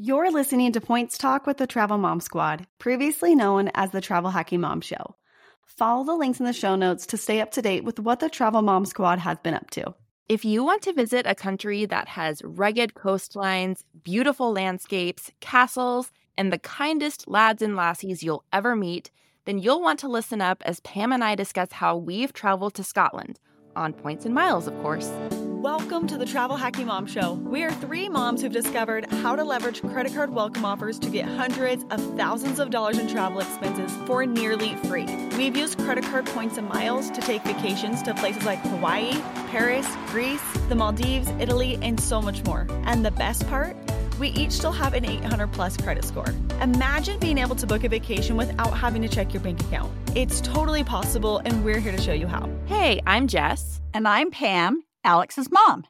You're listening to Points Talk with the Travel Mom Squad, previously known as the Travel Hacking Mom Show. Follow the links in the show notes to stay up to date with what the Travel Mom Squad has been up to. If you want to visit a country that has rugged coastlines, beautiful landscapes, castles, and the kindest lads and lassies you'll ever meet, then you'll want to listen up as Pam and I discuss how we've traveled to Scotland, on points and miles, of course. Welcome to the Travel Hacking Mom Show. We are three moms who've discovered how to leverage credit card welcome offers to get hundreds of thousands of dollars in travel expenses for nearly free. We've used credit card points and miles to take vacations to places like Hawaii, Paris, Greece, the Maldives, Italy, and so much more. And the best part? we each still have an 800 plus credit score. Imagine being able to book a vacation without having to check your bank account. It's totally possible, and we're here to show you how. Hey, I'm Jess. And I'm Pam. Alex's mom.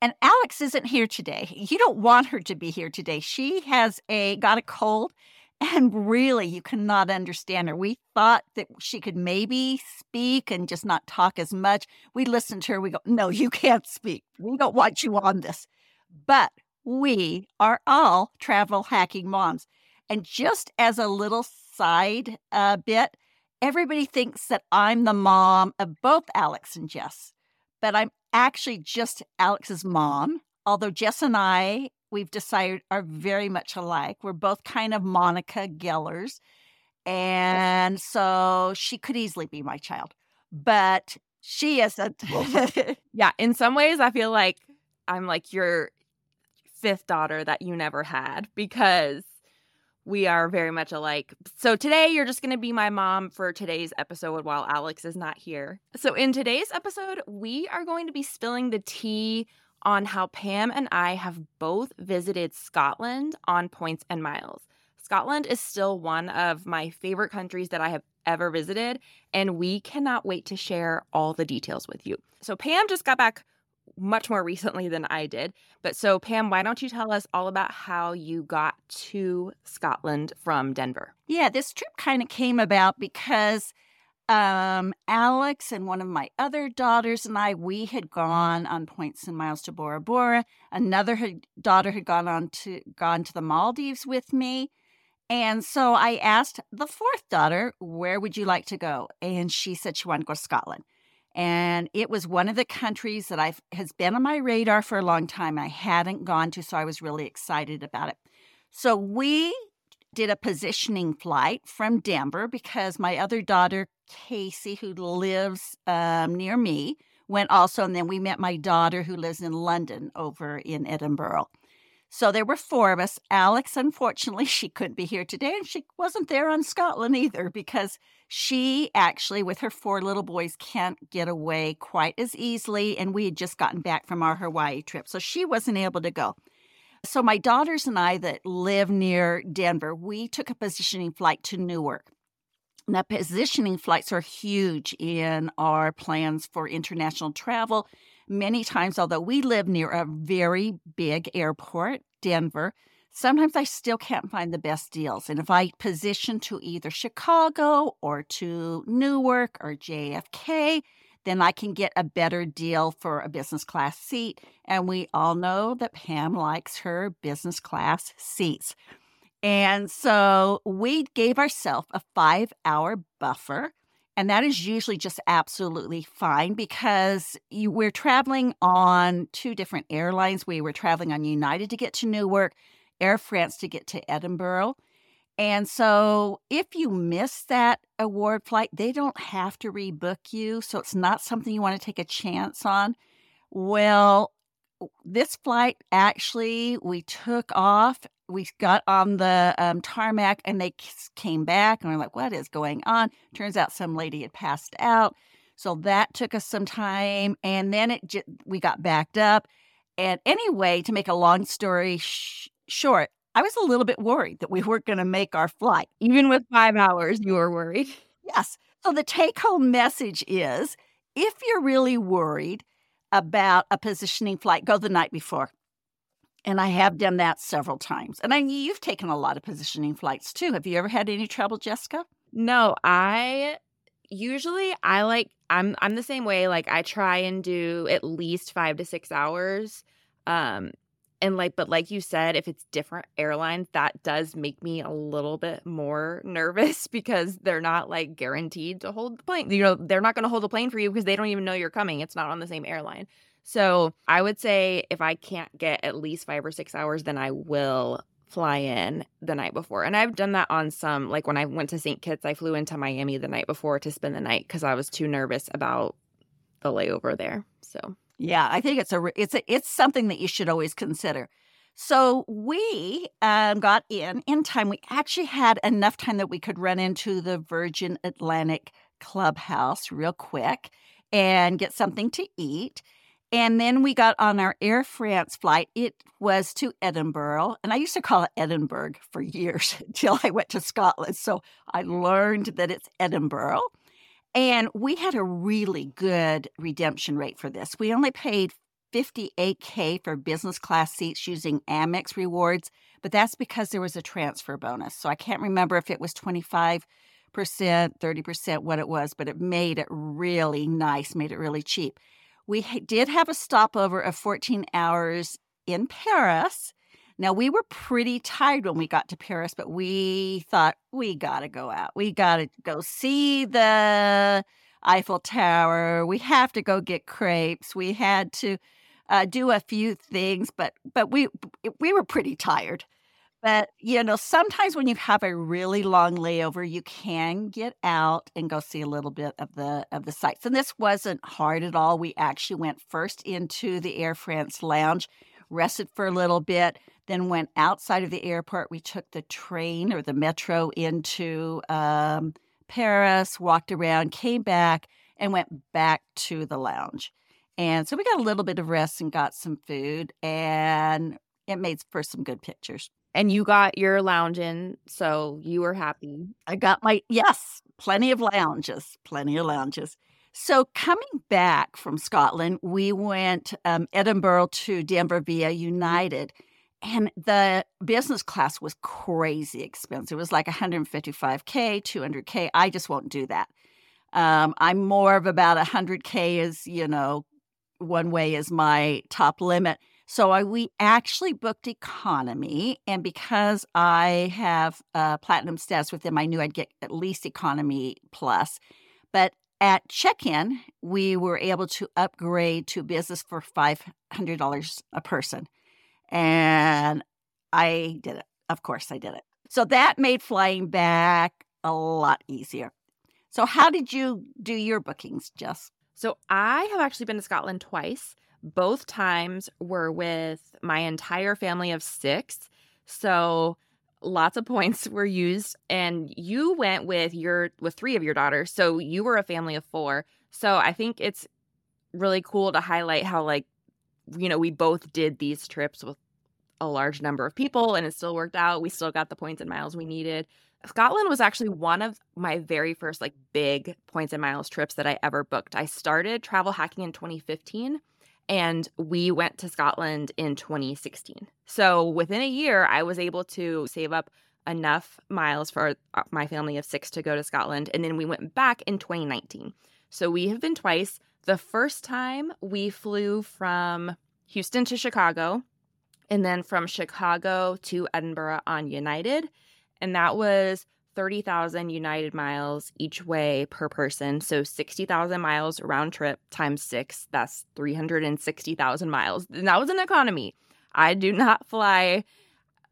And Alex isn't here today. You don't want her to be here today. She has a got a cold and really you cannot understand her. We thought that she could maybe speak and just not talk as much. We listened to her. We go, "No, you can't speak. We don't want you on this." But we are all travel hacking moms. And just as a little side uh, bit, everybody thinks that I'm the mom of both Alex and Jess, but I'm actually just Alex's mom. Although Jess and I, we've decided, are very much alike. We're both kind of Monica Gellers. And so she could easily be my child, but she isn't. yeah, in some ways, I feel like I'm like your fifth daughter that you never had because we are very much alike. So today you're just going to be my mom for today's episode while Alex is not here. So in today's episode, we are going to be spilling the tea on how Pam and I have both visited Scotland on points and miles. Scotland is still one of my favorite countries that I have ever visited, and we cannot wait to share all the details with you. So, Pam just got back much more recently than I did. But so, Pam, why don't you tell us all about how you got to Scotland from Denver? Yeah, this trip kind of came about because um, Alex and one of my other daughters and I, we had gone on points and miles to Bora Bora. Another had, daughter had gone on to gone to the Maldives with me. And so I asked the fourth daughter, where would you like to go? And she said she wanted to go to Scotland and it was one of the countries that I has been on my radar for a long time. I hadn't gone to, so I was really excited about it. So we did a positioning flight from Denver because my other daughter Casey, who lives um, near me, went also, and then we met my daughter who lives in London over in Edinburgh. So there were four of us. Alex, unfortunately, she couldn't be here today, and she wasn't there on Scotland either because she actually, with her four little boys, can't get away quite as easily. And we had just gotten back from our Hawaii trip, so she wasn't able to go. So my daughters and I that live near Denver, we took a positioning flight to Newark. Now, positioning flights are huge in our plans for international travel many times, although we live near a very big airport, Denver, sometimes I still can't find the best deals. And if I position to either Chicago or to Newark or JFK, then I can get a better deal for a business class seat. And we all know that Pam likes her business class seats. And so we gave ourselves a five hour buffer and that is usually just absolutely fine because you, we're traveling on two different airlines. We were traveling on United to get to Newark, Air France to get to Edinburgh. And so if you miss that award flight, they don't have to rebook you. So it's not something you want to take a chance on. Well, this flight actually, we took off we got on the um, tarmac and they came back and we're like, what is going on? Turns out some lady had passed out. So that took us some time. And then it j- we got backed up. And anyway, to make a long story sh- short, I was a little bit worried that we weren't going to make our flight. Even with five hours, you were worried. Yes. So the take home message is if you're really worried about a positioning flight, go the night before. And I have done that several times. And I you've taken a lot of positioning flights too. Have you ever had any trouble, Jessica? No, I usually I like I'm I'm the same way. Like I try and do at least five to six hours. Um And like, but like you said, if it's different airlines, that does make me a little bit more nervous because they're not like guaranteed to hold the plane. You know, they're not going to hold the plane for you because they don't even know you're coming. It's not on the same airline. So I would say if I can't get at least five or six hours, then I will fly in the night before. And I've done that on some, like when I went to St. Kitts, I flew into Miami the night before to spend the night because I was too nervous about the layover there. So yeah, I think it's a it's a, it's something that you should always consider. So we um, got in in time. We actually had enough time that we could run into the Virgin Atlantic Clubhouse real quick and get something to eat. And then we got on our Air France flight. It was to Edinburgh. And I used to call it Edinburgh for years until I went to Scotland. So I learned that it's Edinburgh. And we had a really good redemption rate for this. We only paid 58K for business class seats using Amex rewards, but that's because there was a transfer bonus. So I can't remember if it was 25%, 30%, what it was, but it made it really nice, made it really cheap. We did have a stopover of 14 hours in Paris. Now, we were pretty tired when we got to Paris, but we thought we got to go out. We got to go see the Eiffel Tower. We have to go get crepes. We had to uh, do a few things, but but we we were pretty tired. But you know, sometimes when you have a really long layover, you can get out and go see a little bit of the of the sights. And this wasn't hard at all. We actually went first into the Air France lounge, rested for a little bit, then went outside of the airport. We took the train or the metro into um, Paris, walked around, came back, and went back to the lounge. And so we got a little bit of rest and got some food, and it made for some good pictures. And you got your lounge in, so you were happy. I got my, yes, plenty of lounges, plenty of lounges. So coming back from Scotland, we went um, Edinburgh to Denver via United. And the business class was crazy expensive. It was like 155K, 200K. I just won't do that. Um, I'm more of about 100K is, you know, one way is my top limit. So I, we actually booked economy, and because I have a platinum status with them, I knew I'd get at least economy plus. But at check-in, we were able to upgrade to business for five hundred dollars a person, and I did it. Of course, I did it. So that made flying back a lot easier. So, how did you do your bookings, Jess? So I have actually been to Scotland twice. Both times were with my entire family of six. So lots of points were used and you went with your with three of your daughters so you were a family of four. So i think it's really cool to highlight how like you know we both did these trips with a large number of people and it still worked out. We still got the points and miles we needed. Scotland was actually one of my very first like big points and miles trips that i ever booked. I started travel hacking in 2015 and we went to Scotland in 2016. So within a year, I was able to save up enough miles for uh, my family of six to go to Scotland. And then we went back in 2019. So we have been twice. The first time we flew from Houston to Chicago, and then from Chicago to Edinburgh on United. And that was 30,000 United miles each way per person. So 60,000 miles round trip times six, that's 360,000 miles. And that was an economy. I do not fly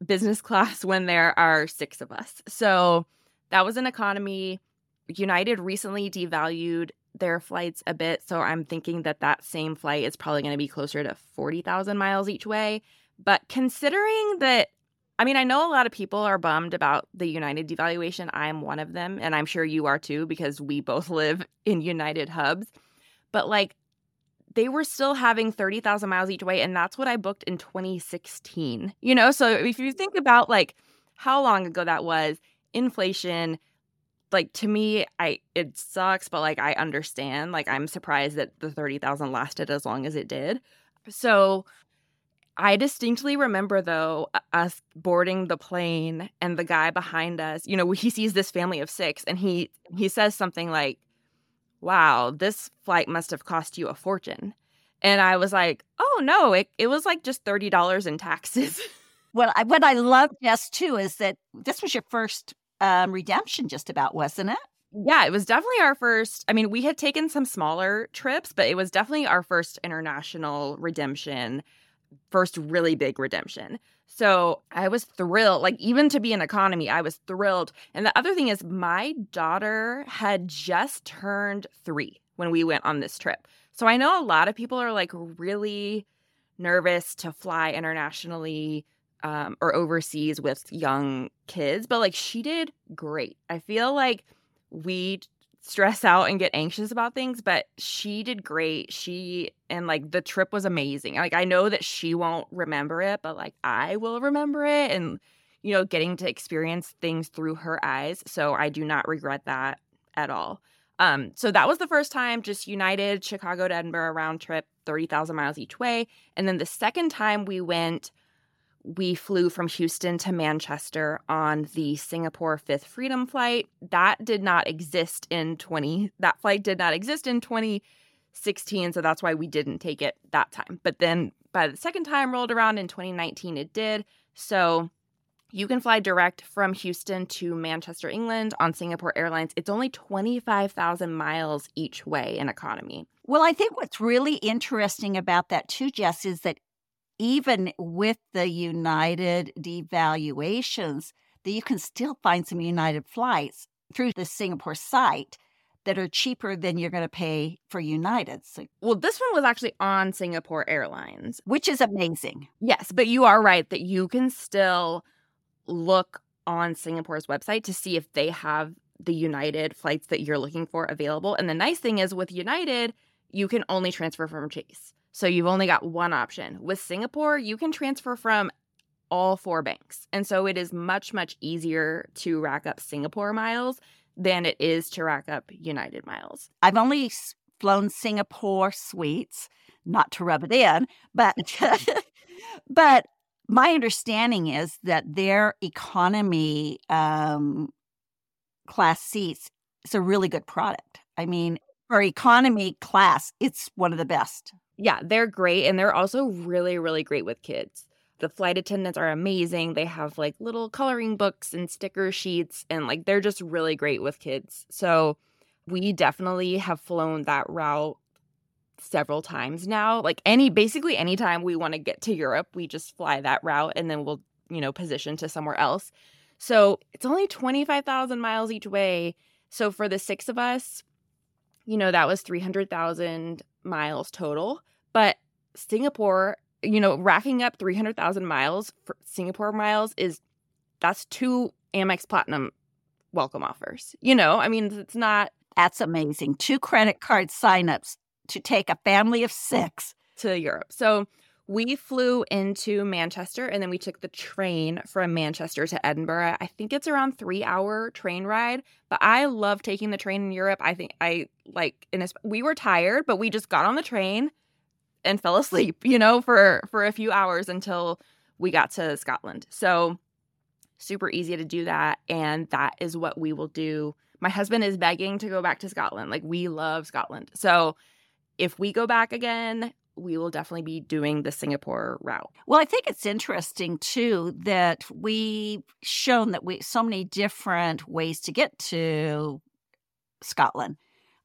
business class when there are six of us. So that was an economy. United recently devalued their flights a bit. So I'm thinking that that same flight is probably going to be closer to 40,000 miles each way. But considering that I mean, I know a lot of people are bummed about the United devaluation. I'm one of them, and I'm sure you are too, because we both live in United hubs. But like, they were still having 30,000 miles each way, and that's what I booked in 2016. You know, so if you think about like how long ago that was, inflation, like to me, I it sucks, but like I understand. Like I'm surprised that the 30,000 lasted as long as it did. So I distinctly remember though us boarding the plane and the guy behind us, you know, he sees this family of 6 and he he says something like, "Wow, this flight must have cost you a fortune." And I was like, oh no, it, it was like just $30 in taxes. Well, I, what I love, Jess, too, is that this was your first um, redemption, just about, wasn't it? Yeah, it was definitely our first. I mean, we had taken some smaller trips, but it was definitely our first international redemption, first really big redemption. So I was thrilled. Like, even to be in economy, I was thrilled. And the other thing is, my daughter had just turned three when we went on this trip. So I know a lot of people are like really nervous to fly internationally um, or overseas with young kids, but like she did great. I feel like we stress out and get anxious about things, but she did great. She and like the trip was amazing. Like I know that she won't remember it, but like I will remember it and you know, getting to experience things through her eyes. So I do not regret that at all. Um, so that was the first time, just United Chicago to Edinburgh round trip, 30,000 miles each way. And then the second time we went, we flew from Houston to Manchester on the Singapore Fifth Freedom flight. That did not exist in 20 that flight did not exist in 2016, so that's why we didn't take it that time. But then by the second time rolled around in 2019 it did. So you can fly direct from Houston to Manchester, England on Singapore Airlines. It's only 25,000 miles each way in economy. Well, I think what's really interesting about that too, Jess, is that even with the United devaluations, that you can still find some United flights through the Singapore site that are cheaper than you're going to pay for United. So, Well, this one was actually on Singapore Airlines. which is amazing. Yes, but you are right that you can still look on Singapore's website to see if they have the United flights that you're looking for available. And the nice thing is with United, you can only transfer from Chase. So you've only got one option. With Singapore, you can transfer from all four banks. And so it is much, much easier to rack up Singapore miles than it is to rack up United miles. I've only flown Singapore suites, not to rub it in, but but my understanding is that their economy um, class seats is a really good product. I mean, for economy class, it's one of the best. Yeah, they're great. And they're also really, really great with kids. The flight attendants are amazing. They have like little coloring books and sticker sheets, and like they're just really great with kids. So we definitely have flown that route several times now. Like any, basically, anytime we want to get to Europe, we just fly that route and then we'll, you know, position to somewhere else. So it's only 25,000 miles each way. So for the six of us, you know, that was 300,000 miles total. But Singapore, you know, racking up 300,000 miles for Singapore miles is that's two Amex Platinum welcome offers. You know, I mean, it's not That's amazing. Two credit card signups to take a family of six. to Europe. So we flew into Manchester and then we took the train from Manchester to Edinburgh. I think it's around three hour train ride, but I love taking the train in Europe. I think I like, and it's- we were tired, but we just got on the train and fell asleep, you know, for for a few hours until we got to Scotland. So super easy to do that, and that is what we will do. My husband is begging to go back to Scotland. Like we love Scotland, so if we go back again, we will definitely be doing the Singapore route. Well, I think it's interesting too that we've shown that we so many different ways to get to Scotland.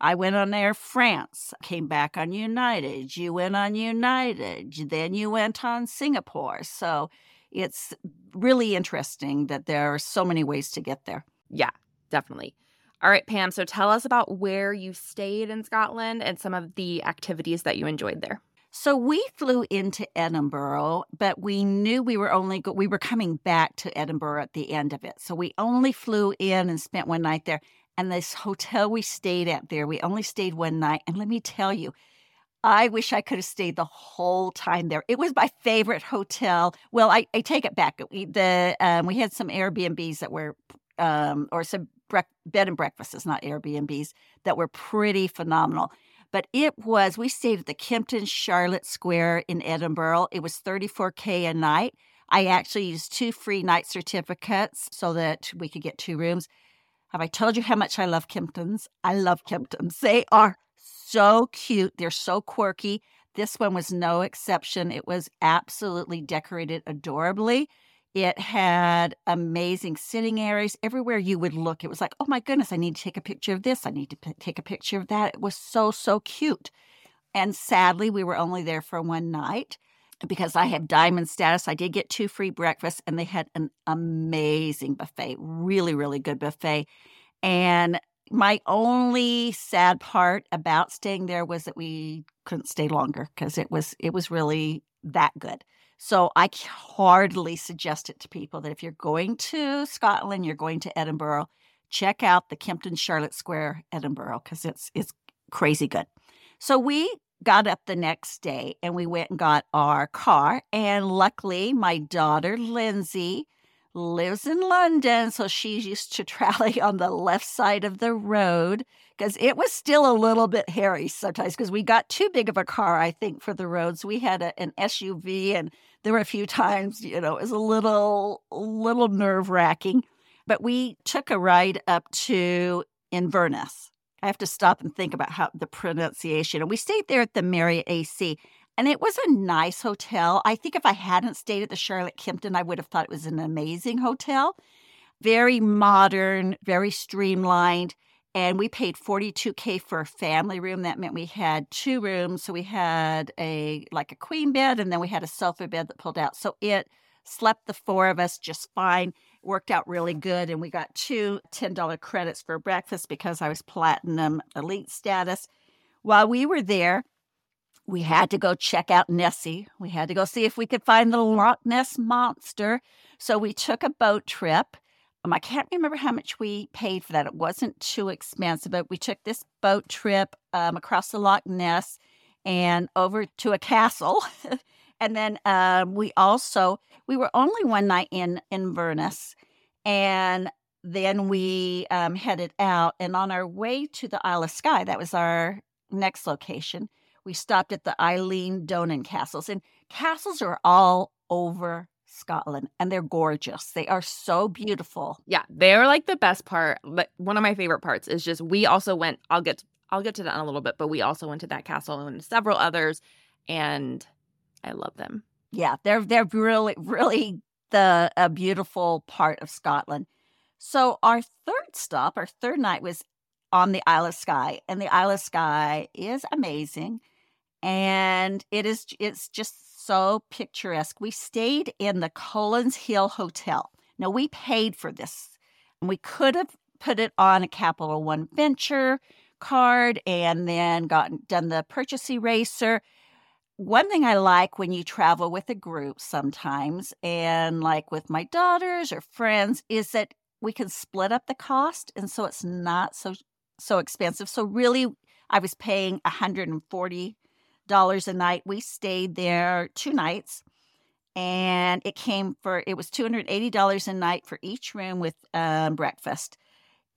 I went on Air France, came back on United. You went on United, then you went on Singapore. So it's really interesting that there are so many ways to get there. Yeah, definitely. All right, Pam. So tell us about where you stayed in Scotland and some of the activities that you enjoyed there. So we flew into Edinburgh, but we knew we were only go- we were coming back to Edinburgh at the end of it. So we only flew in and spent one night there. And this hotel we stayed at there, we only stayed one night. And let me tell you, I wish I could have stayed the whole time there. It was my favorite hotel. Well, I, I take it back. We the um, we had some Airbnbs that were um, or some brec- bed and breakfasts, not Airbnbs, that were pretty phenomenal. But it was, we stayed at the Kimpton Charlotte Square in Edinburgh. It was 34K a night. I actually used two free night certificates so that we could get two rooms. Have I told you how much I love Kimptons? I love Kimptons. They are so cute. They're so quirky. this one was no exception. It was absolutely decorated adorably. It had amazing sitting areas everywhere you would look. It was like, oh my goodness, I need to take a picture of this. I need to p- take a picture of that. It was so, so cute. And sadly, we were only there for one night because I have diamond status. I did get two free breakfasts, and they had an amazing buffet, really, really good buffet. And my only sad part about staying there was that we couldn't stay longer because it was it was really that good. So I hardly suggest it to people that if you're going to Scotland, you're going to Edinburgh, check out the Kimpton Charlotte Square Edinburgh because it's it's crazy good. So we got up the next day and we went and got our car and luckily my daughter Lindsay lives in London, so she's used to travel on the left side of the road because it was still a little bit hairy sometimes because we got too big of a car, I think, for the roads. We had a, an SUV, and there were a few times, you know, it was a little, little nerve wracking. But we took a ride up to Inverness. I have to stop and think about how the pronunciation. And we stayed there at the Marriott AC. And it was a nice hotel. I think if I hadn't stayed at the Charlotte Kimpton, I would have thought it was an amazing hotel. Very modern, very streamlined. And we paid 42K for a family room. That meant we had two rooms. So we had a like a queen bed and then we had a sofa bed that pulled out. So it slept the four of us just fine. Worked out really good. And we got two $10 credits for breakfast because I was platinum elite status. While we were there, we had to go check out Nessie. We had to go see if we could find the Loch Ness monster. So we took a boat trip. Um, I can't remember how much we paid for that. It wasn't too expensive, but we took this boat trip um, across the Loch Ness and over to a castle. and then um, we also we were only one night in Inverness, and then we um, headed out. And on our way to the Isle of Skye, that was our next location we stopped at the Eilean Donan castles. And castles are all over Scotland and they're gorgeous. They are so beautiful. Yeah, they're like the best part. But one of my favorite parts is just we also went I'll get I'll get to that in a little bit, but we also went to that castle and several others and I love them. Yeah, they're they're really really the a beautiful part of Scotland. So our third stop, our third night was on the Isle of Skye, and the Isle of Skye is amazing and it is it's just so picturesque. We stayed in the Cuillin Hills Hotel. Now we paid for this. And we could have put it on a Capital One Venture card and then gotten done the purchase eraser. One thing I like when you travel with a group sometimes, and like with my daughters or friends, is that we can split up the cost, and so it's not so so expensive. So really, I was paying 140 dollars a night. We stayed there two nights and it came for it was $280 a night for each room with um, breakfast.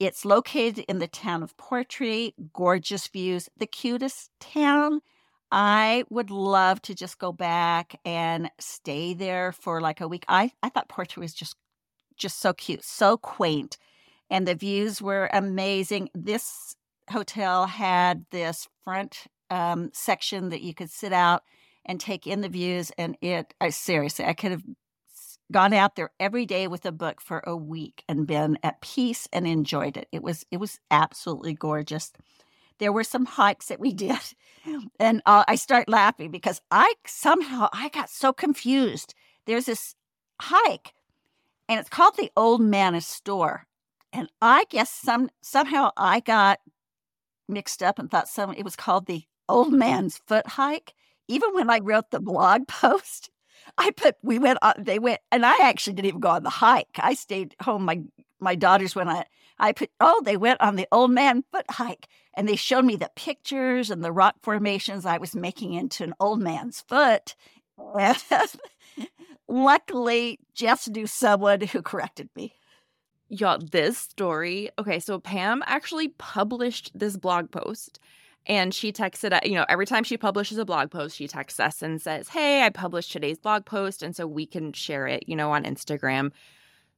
It's located in the town of Portree, gorgeous views, the cutest town. I would love to just go back and stay there for like a week. I, I thought Portree was just just so cute, so quaint, and the views were amazing. This hotel had this front um, section that you could sit out and take in the views. And it, I seriously, I could have gone out there every day with a book for a week and been at peace and enjoyed it. It was it was absolutely gorgeous. There were some hikes that we did, and uh, I start laughing because I somehow I got so confused. There's this hike, and it's called the Old Man of Storr, and I guess some somehow I got mixed up and thought some it was called the old man's foot hike. Even when I wrote the blog post, I put we went on they went and I actually didn't even go on the hike. I stayed home. My my daughters went on I put oh, they went on the old man foot hike and they showed me the pictures and the rock formations I was making into an old man's foot. Luckily, Jess knew someone who corrected me. Y'all, this story. Okay, so Pam actually published this blog post and she texted, you know, every time she publishes a blog post, she texts us and says, Hey, I published today's blog post. And so we can share it, you know, on Instagram.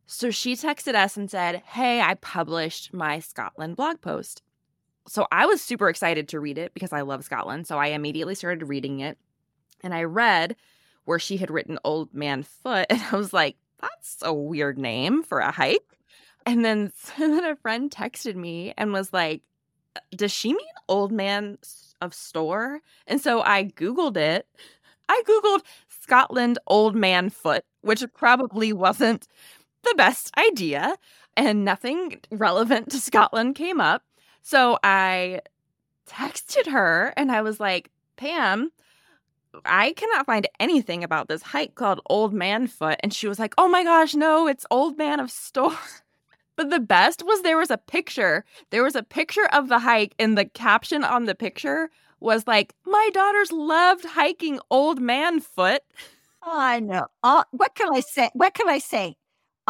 So she texted us and said, Hey, I published my Scotland blog post. So I was super excited to read it because I love Scotland. So I immediately started reading it. And I read where she had written Old Man Foot, and I was like, that's a weird name for a hike. And then, then a friend texted me and was like, does she mean Old Man of Storr? And so I Googled it. I Googled Scotland Old Man Foot, which probably wasn't the best idea, and nothing relevant to Scotland came up. So I texted her and I was like, Pam, I cannot find anything about this hike called Old Man Foot. And she was like, Oh my gosh, no, it's Old Man of Storr. but the best was there was a picture. There was a picture of the hike, and the caption on the picture was like, My daughters loved hiking Old Man Foot. I know. Uh, what can I say? What can I say?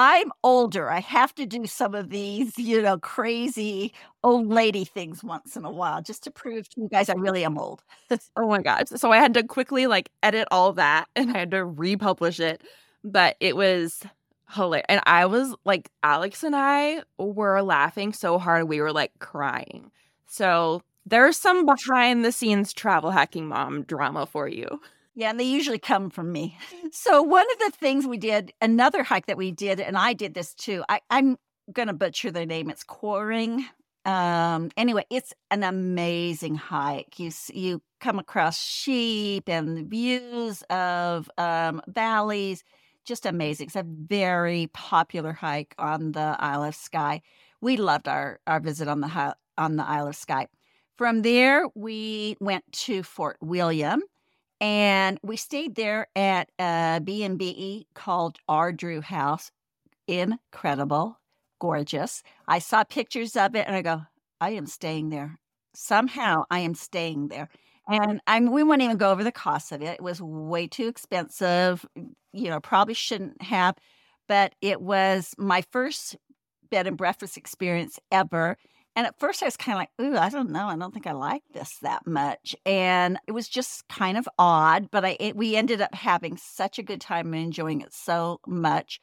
I'm older. I have to do some of these, you know, crazy old lady things once in a while just to prove to you guys I really am old. oh my gosh. So I had to quickly like edit all that and I had to republish it. But it was hilarious. And I was like Alex and I were laughing so hard we were like crying. So there's some behind the scenes travel hacking mom drama for you. Yeah, and they usually come from me. So one of the things we did, another hike that we did, and I did this too. I, I'm gonna butcher the name. It's Coring. Um, anyway, it's an amazing hike. You you come across sheep and views of um, valleys, just amazing. It's a very popular hike on the Isle of Skye. We loved our our visit on the on the Isle of Skye. From there, we went to Fort William and we stayed there at a B&B called Ardrew House. Incredible, gorgeous. I saw pictures of it and I go, I am staying there. Somehow I am staying there. And I'm, we won't even go over the cost of it. It was way too expensive. You know, probably shouldn't have, but it was my first bed and breakfast experience ever. And at first I was kind of like, ooh, I don't know. I don't think I like this that much. And it was just kind of odd, but I it, we ended up having such a good time and enjoying it so much.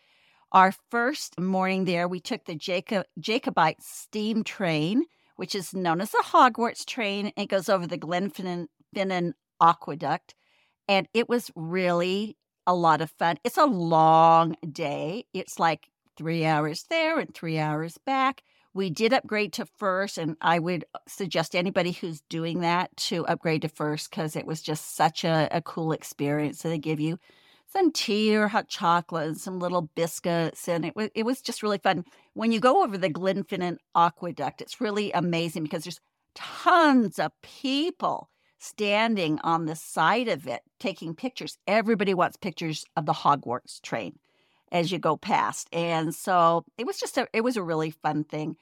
Our first morning there, we took the Jacob Jacobite steam train, which is known as the Hogwarts train. It goes over the Glenfinnan Aqueduct. And it was really a lot of fun. It's a long day. It's like three hours there and three hours back. We did upgrade to first, and I would uh, suggest anybody who's doing that to upgrade to first because it was just such a, a cool experience. So they give you some tea or hot chocolate and some little biscuits, and it was it was just really fun. When you go over the Glenfinnan Aqueduct, it's really amazing because there's tons of people standing on the side of it taking pictures. Everybody wants pictures of the Hogwarts train as you go past. And so it was just a it was a really fun thing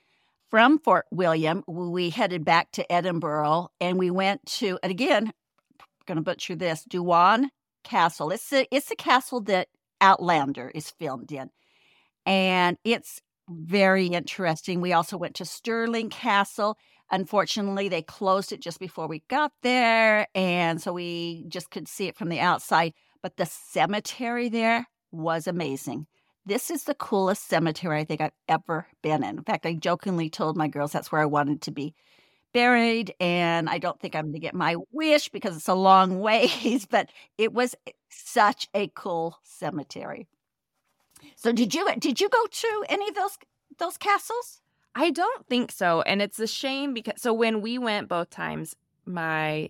from Fort William, we headed back to Edinburgh and we went to, and again, I'm going to butcher this, Doune Castle. It's a, it's a castle that Outlander is filmed in. And it's very interesting. We also went to Stirling Castle. Unfortunately, they closed it just before we got there. And so we just could see it from the outside. But the cemetery there was amazing. This is the coolest cemetery I think I've ever been in. In fact, I jokingly told my girls that's where I wanted to be buried. And I don't think I'm going to get my wish because it's a long ways, but it was such a cool cemetery. So did you did you go to any of those those castles? I don't think so. And it's a shame because so when we went both times, my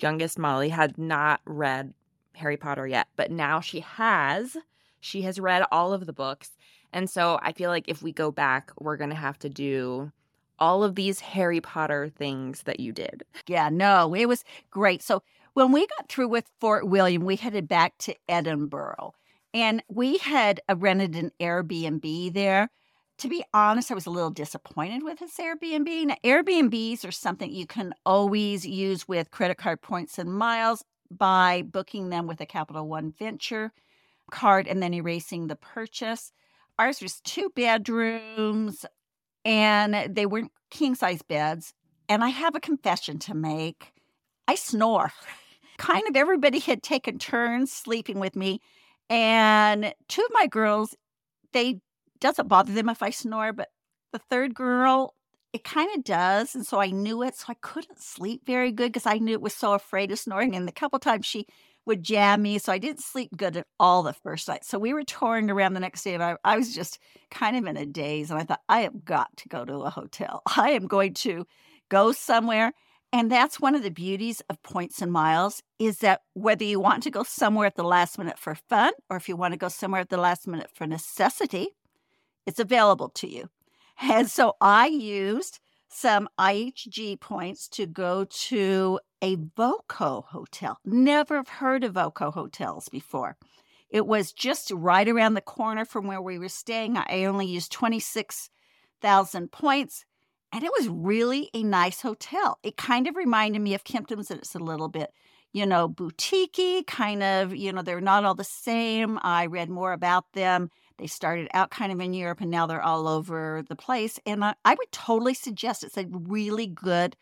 youngest Molly had not read Harry Potter yet, but now she has. She has read all of the books. And so I feel like if we go back, we're going to have to do all of these Harry Potter things that you did. Yeah, no, it was great. So when we got through with Fort William, we headed back to Edinburgh and we had uh, rented an Airbnb there. To be honest, I was a little disappointed with this Airbnb. Now, Airbnbs are something you can always use with credit card points and miles by booking them with a Capital One Venture card and then erasing the purchase. Ours was two bedrooms and they weren't king size beds. And I have a confession to make. I snore. kind of everybody had taken turns sleeping with me. And two of my girls, they doesn't bother them if I snore, but the third girl, it kind of does. And so I knew it. So I couldn't sleep very good because I knew it was so afraid of snoring. And the couple times she would jam me. So I didn't sleep good at all the first night. So we were touring around the next day and I, I was just kind of in a daze. And I thought, I have got to go to a hotel. I am going to go somewhere. And that's one of the beauties of points and miles is that whether you want to go somewhere at the last minute for fun or if you want to go somewhere at the last minute for necessity, it's available to you. And so I used some IHG points to go to a Voco hotel. Never have heard of Voco hotels before. It was just right around the corner from where we were staying. I only used 26,000 points, and it was really a nice hotel. It kind of reminded me of Kimpton's, and it's a little bit, you know, boutiquey, kind of, you know, they're not all the same. I read more about them they started out kind of in Europe and now they're all over the place. And I, I would totally suggest it's a really good,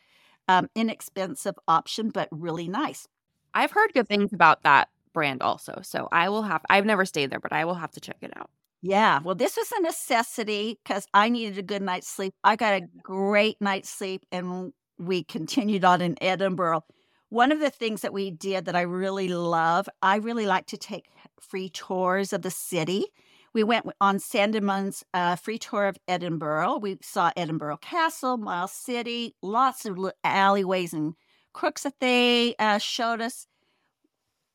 um, inexpensive option, but really nice. I've heard good things about that brand also. So I will have, I've never stayed there, but I will have to check it out. Yeah. Well, this was a necessity because I needed a good night's sleep. I got a great night's sleep and we continued on in Edinburgh. One of the things that we did that I really love, I really like to take free tours of the city. We went on Sandeman's uh, free tour of Edinburgh. We saw Edinburgh Castle, Miles City, lots of alleyways and crooks that they uh, showed us.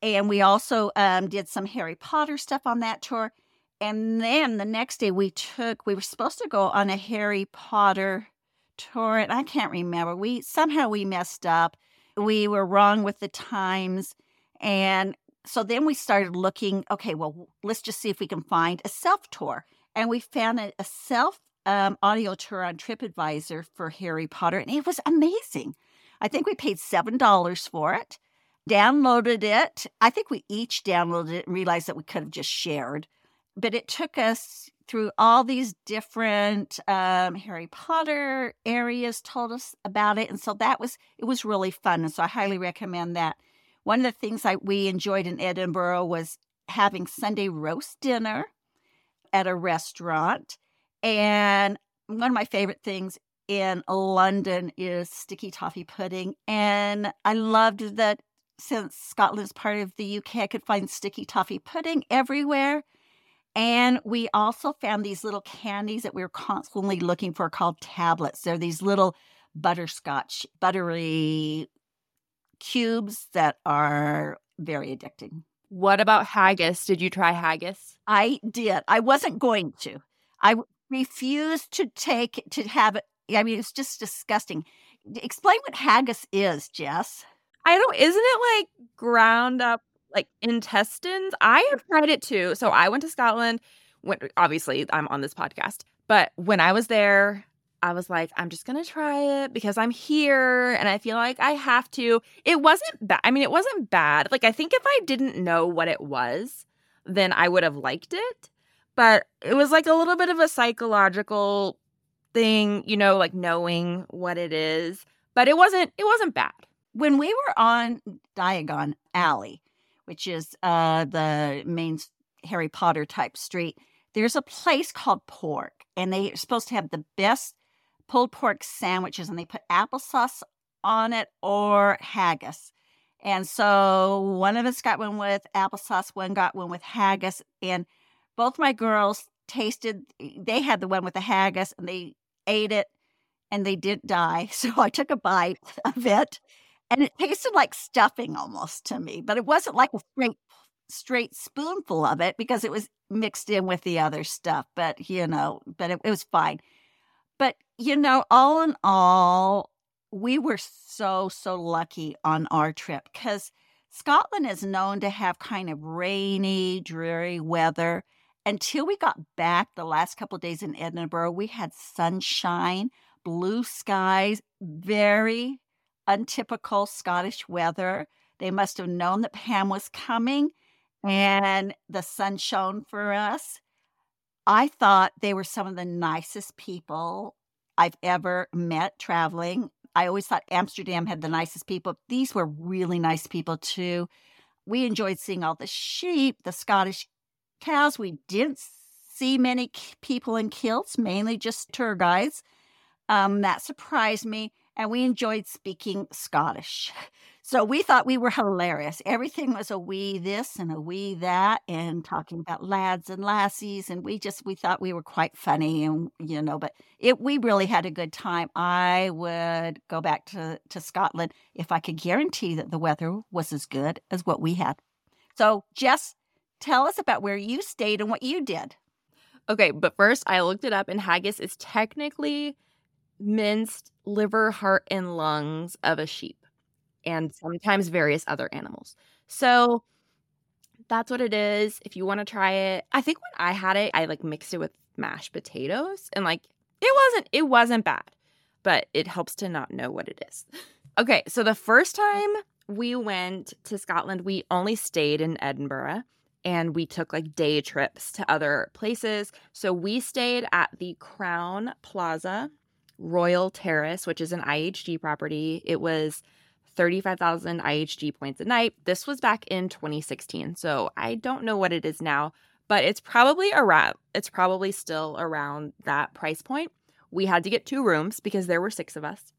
And we also um, did some Harry Potter stuff on that tour. And then the next day we took, we were supposed to go on a Harry Potter tour. And I can't remember. We somehow we messed up. We were wrong with the times. And so then we started looking okay well let's just see if we can find a self tour and we found a, a self um, audio tour on tripadvisor for harry potter and it was amazing. I think we paid seven dollars for it downloaded it. I think we each downloaded it and realized that we could have just shared but it took us through all these different um, harry potter areas told us about it and so that was it was really fun and so i highly recommend that one of the things I, we enjoyed in Edinburgh was having Sunday roast dinner at a restaurant. And one of my favorite things in London is sticky toffee pudding. And I loved that since Scotland is part of the UK, I could find sticky toffee pudding everywhere. And we also found these little candies that we were constantly looking for called tablets. They're these little butterscotch, buttery cubes that are very addicting. What about haggis? Did you try haggis? I did. I wasn't going to. I refused to take to have it. I mean, it's just disgusting. Explain what haggis is, Jess. I don't. Isn't it like ground up like intestines? I have tried it too. So I went to Scotland. Went obviously I'm on this podcast, but when I was there, I was like, I'm just going to try it because I'm here and I feel like I have to. It wasn't bad. I mean, it wasn't bad. Like, I think if I didn't know what it was, then I would have liked it. But it was like a little bit of a psychological thing, you know, like knowing what it is. But it wasn't, it wasn't bad. When we were on Diagon Alley, which is uh, the main Harry Potter type street, there's a place called Pork, and they're supposed to have the best pulled pork sandwiches and they put applesauce on it or haggis. And so one of us got one with applesauce, one got one with haggis. And both my girls tasted, they had the one with the haggis and they ate it and they didn't die. So I took a bite of it and it tasted like stuffing almost to me, but it wasn't like a straight, straight spoonful of it because it was mixed in with the other stuff. But, you know, but it, it was fine. But, you know, all in all, we were so, so lucky on our trip because Scotland is known to have kind of rainy, dreary weather. Until we got back the last couple days in Edinburgh, we had sunshine, blue skies, very untypical Scottish weather. They must have known that Pam was coming and the sun shone for us. I thought they were some of the nicest people I've ever met traveling. I always thought Amsterdam had the nicest people. These were really nice people too. We enjoyed seeing all the sheep, the Scottish cows. We didn't see many people in kilts, mainly just tour guides. Um, that surprised me. And we enjoyed speaking Scottish. So we thought we were hilarious. Everything was a we this and a we that, and talking about lads and lassies, and we just we thought we were quite funny, and you know, but it we really had a good time. I would go back to to Scotland if I could guarantee that the weather was as good as what we had. So Jess, tell us about where you stayed and what you did. Okay, but first I looked it up, and haggis is technically minced liver, heart, and lungs of a sheep and sometimes various other animals. So that's what it is. If you want to try it, I think when I had it, I like mixed it with mashed potatoes and like it wasn't it wasn't bad, but it helps to not know what it is. Okay, so the first time we went to Scotland, we only stayed in Edinburgh and we took like day trips to other places. So we stayed at the Crowne Plaza Royal Terrace, which is an IHG property. It was 35,000 IHG points a night. This was back in 2016. So I don't know what it is now, but it's probably around it's probably still around that price point. We had to get two rooms because there were 6 of us.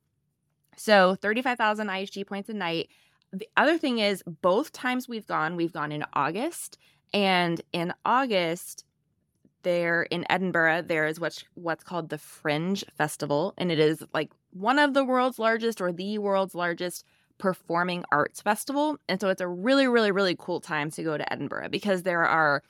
So 35,000 IHG points a night. The other thing is both times we've gone, we've gone in August and in August there in Edinburgh, there is what's what's called the Fringe Festival, and it is like one of the world's largest or the world's largest performing arts festival. And so it's a really, really, really cool time to go to Edinburgh because there are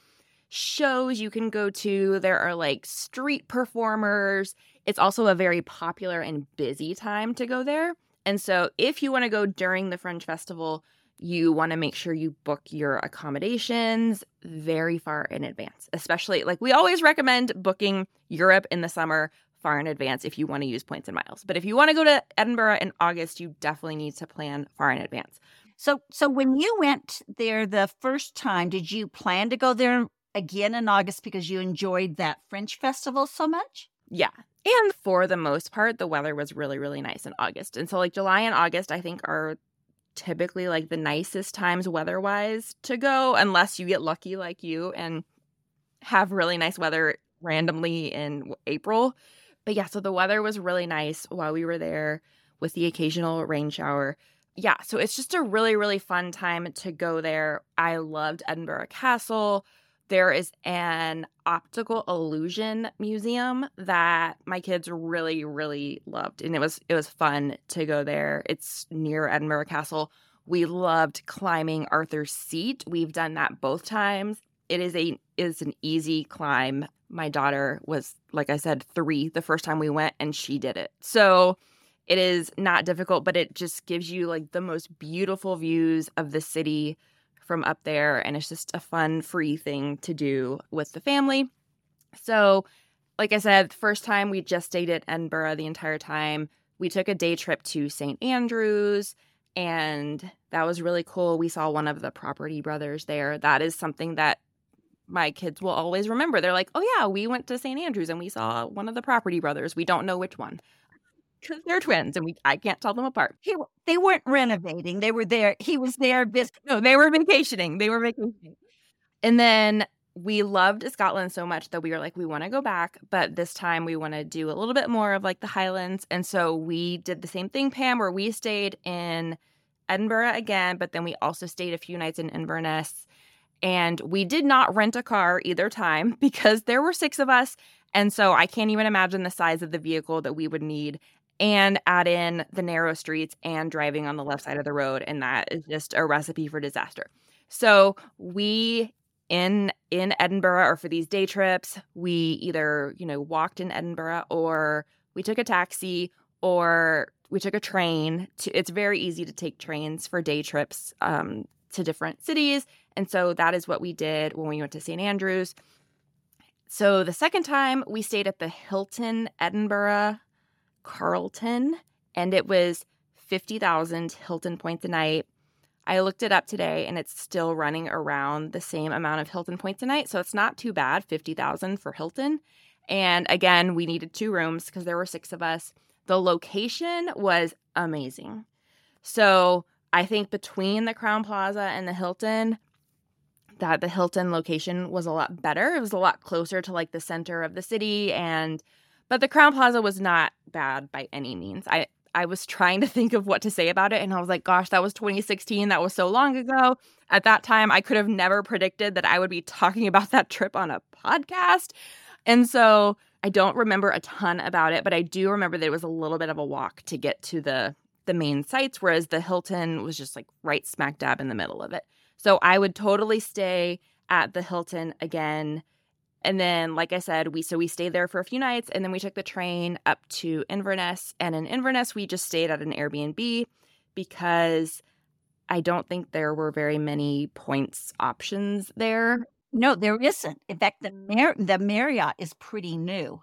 shows you can go to, there are like street performers. It's also a very popular and busy time to go there. And so if you want to go during the Fringe Festival, you want to make sure you book your accommodations very far in advance, especially like we always recommend booking Europe in the summer far in advance if you want to use points and miles. But if you want to go to Edinburgh in August, you definitely need to plan far in advance. So so when you went there the first time, did you plan to go there again in August because you enjoyed that French festival so much? Yeah. And for the most part, the weather was really, really nice in August. And so like July and August, I think are typically like the nicest times weather wise to go, unless you get lucky like you and have really nice weather randomly in April. But yeah, so the weather was really nice while we were there with the occasional rain shower. Yeah, so it's just a really, really fun time to go there. I loved Edinburgh Castle. There is an optical illusion museum that my kids really, really loved. And it was it was fun to go there. It's near Edinburgh Castle. We loved climbing Arthur's Seat. We've done that both times. It is a is an easy climb my daughter was, like I said, three the first time we went, and she did it. So it is not difficult, but it just gives you like the most beautiful views of the city from up there. And it's just a fun, free thing to do with the family. So, like I said, first time we just stayed at Edinburgh the entire time. We took a day trip to St. Andrews, and that was really cool. We saw one of the property brothers there. That is something that my kids will always remember. They're like, "Oh yeah, we went to St. Andrews and we saw one of the Property Brothers. We don't know which one." Because they're twins, and we I can't tell them apart. He, they weren't renovating; they were there. He was there. Vis- no, they were vacationing. They were vacationing. And then we loved Scotland so much that we were like, we want to go back, but this time we want to do a little bit more of like the Highlands. And so we did the same thing, Pam, where we stayed in Edinburgh again, but then we also stayed a few nights in Inverness and we did not rent a car either time because there were six of us. And so I can't even imagine the size of the vehicle that we would need and add in the narrow streets and driving on the left side of the road. And that is just a recipe for disaster. So we in in Edinburgh or for these day trips, we either, you know, walked in Edinburgh or we took a taxi or we took a train to it's very easy to take trains for day trips um, to different cities and so that is what we did when we went to St. Andrews. So the second time we stayed at the Hilton Edinburgh Carlton, and it was 50,000 Hilton points a night. I looked it up today and it's still running around the same amount of Hilton points a night. So it's not too bad, 50,000 for Hilton. And again, we needed two rooms because there were six of us. The location was amazing. So I think between the Crowne Plaza and the Hilton, that the Hilton location was a lot better. It was a lot closer to like the center of the city and but the Crowne Plaza was not bad by any means. I I was trying to think of what to say about it. And I was like, gosh, that was 2016. That was so long ago. At that time, I could have never predicted that I would be talking about that trip on a podcast. And so I don't remember a ton about it, but I do remember that it was a little bit of a walk to get to the the main sites, whereas the Hilton was just like right smack dab in the middle of it. So I would totally stay at the Hilton again. And then, like I said, we so we stayed there for a few nights, and then we took the train up to Inverness. And in Inverness, we just stayed at an Airbnb because I don't think there were very many points options there. No, there isn't. In fact, the Mar- the Marriott is pretty new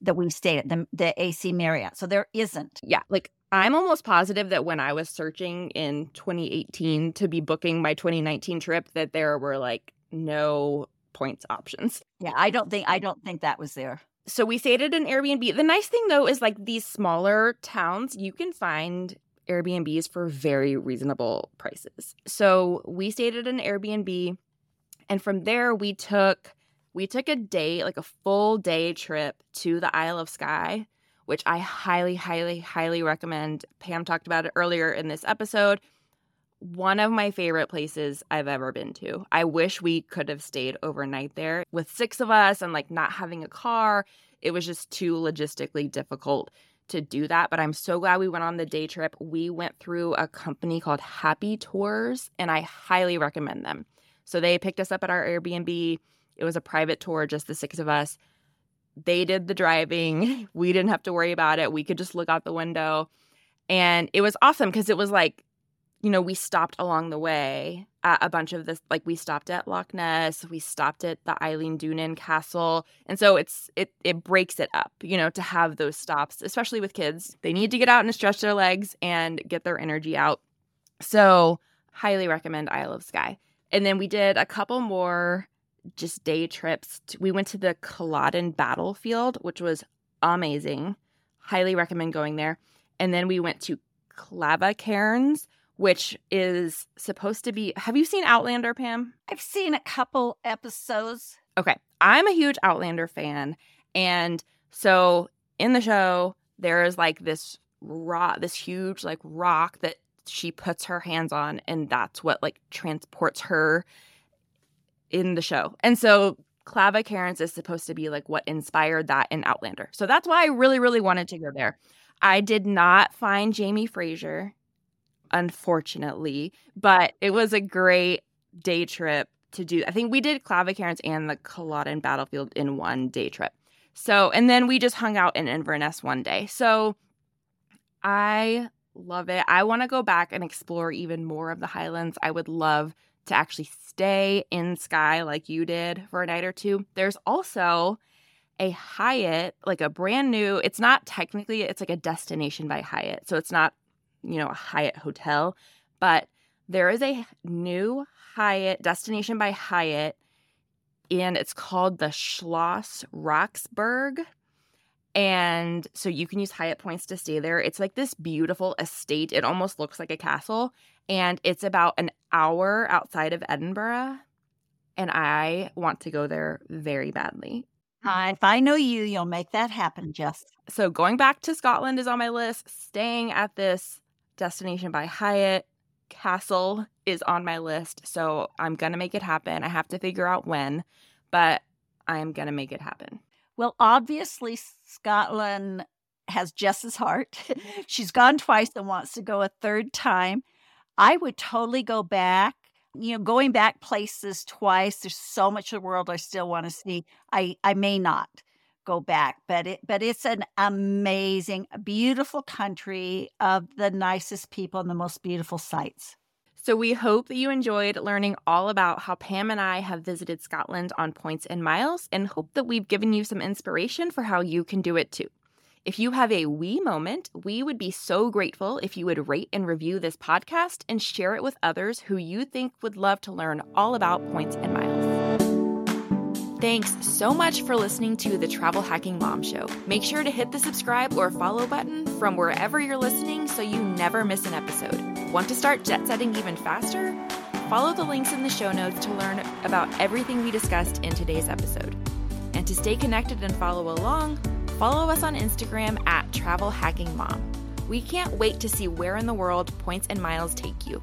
that we stayed at the the AC Marriott, so there isn't. Yeah, like I'm almost positive that when I was searching in 2018 to be booking my 2019 trip, that there were like no points options. Yeah, I don't think I don't think that was there. So we stayed at an Airbnb. The nice thing though is like these smaller towns, you can find Airbnbs for very reasonable prices. So we stayed at an Airbnb and from there we took we took a day, like a full day trip to the Isle of Skye, which I highly highly highly recommend. Pam talked about it earlier in this episode. One of my favorite places I've ever been to. I wish we could have stayed overnight there. With 6 of us and like not having a car, it was just too logistically difficult to do that, but I'm so glad we went on the day trip. We went through a company called Happy Tours, and I highly recommend them. So they picked us up at our Airbnb. It was a private tour, just the six of us. They did the driving. We didn't have to worry about it. We could just look out the window. And it was awesome because it was like you know, we stopped along the way at a bunch of this. Like we stopped at Loch Ness, we stopped at the Eilean Donan Castle, and so it's it it breaks it up, you know, to have those stops, especially with kids. They need to get out and stretch their legs and get their energy out. So highly recommend Isle of Skye. And then we did a couple more just day trips. We went to the Culloden Battlefield, which was amazing. Highly recommend going there. And then we went to Clava Cairns, which is supposed to be. Have you seen Outlander, Pam? I've seen a couple episodes. Okay. I'm a huge Outlander fan. And so in the show, there is like this rock, this huge like rock that she puts her hands on, and that's what like transports her in the show. And so Clava Cairns is supposed to be like what inspired that in Outlander. So that's why I really, really wanted to go there. I did not find Jamie Fraser unfortunately. But it was a great day trip to do. I think we did Clava Cairns and the Culloden Battlefield in one day trip. So, and then we just hung out in Inverness one day. So I love it. I want to go back and explore even more of the Highlands. I would love to actually stay in Skye like you did for a night or two. There's also a Hyatt, like a brand new, it's not technically, it's like a destination by Hyatt. So it's not you know, a Hyatt hotel, but there is a new Hyatt destination by Hyatt, and it's called the Schloss Roxburghe. And so you can use Hyatt points to stay there. It's like this beautiful estate. It almost looks like a castle. And it's about an hour outside of Edinburgh. And I want to go there very badly. Uh, if I know you, you'll make that happen, Jess. So going back to Scotland is on my list. Staying at this Destination by Hyatt Castle is on my list. So I'm going to make it happen. I have to figure out when, but I'm going to make it happen. Well, obviously, Scotland has Jess's heart. She's gone twice and wants to go a third time. I would totally go back. You know, going back places twice, there's so much of the world I still want to see. I, I may not go back but it but it's an amazing beautiful country of the nicest people and the most beautiful sights so we hope that you enjoyed learning all about how Pam and I have visited Scotland on points and miles and hope that we've given you some inspiration for how you can do it too. If you have a wee moment, we would be so grateful if you would rate and review this podcast and share it with others who you think would love to learn all about points and miles. Thanks so much for listening to the Travel Hacking Mom Show. Make sure to hit the subscribe or follow button from wherever you're listening so you never miss an episode. Want to start jet setting even faster? Follow the links in the show notes to learn about everything we discussed in today's episode. And to stay connected and follow along, follow us on Instagram at Travel Hacking Mom. We can't wait to see where in the world Points and Miles take you.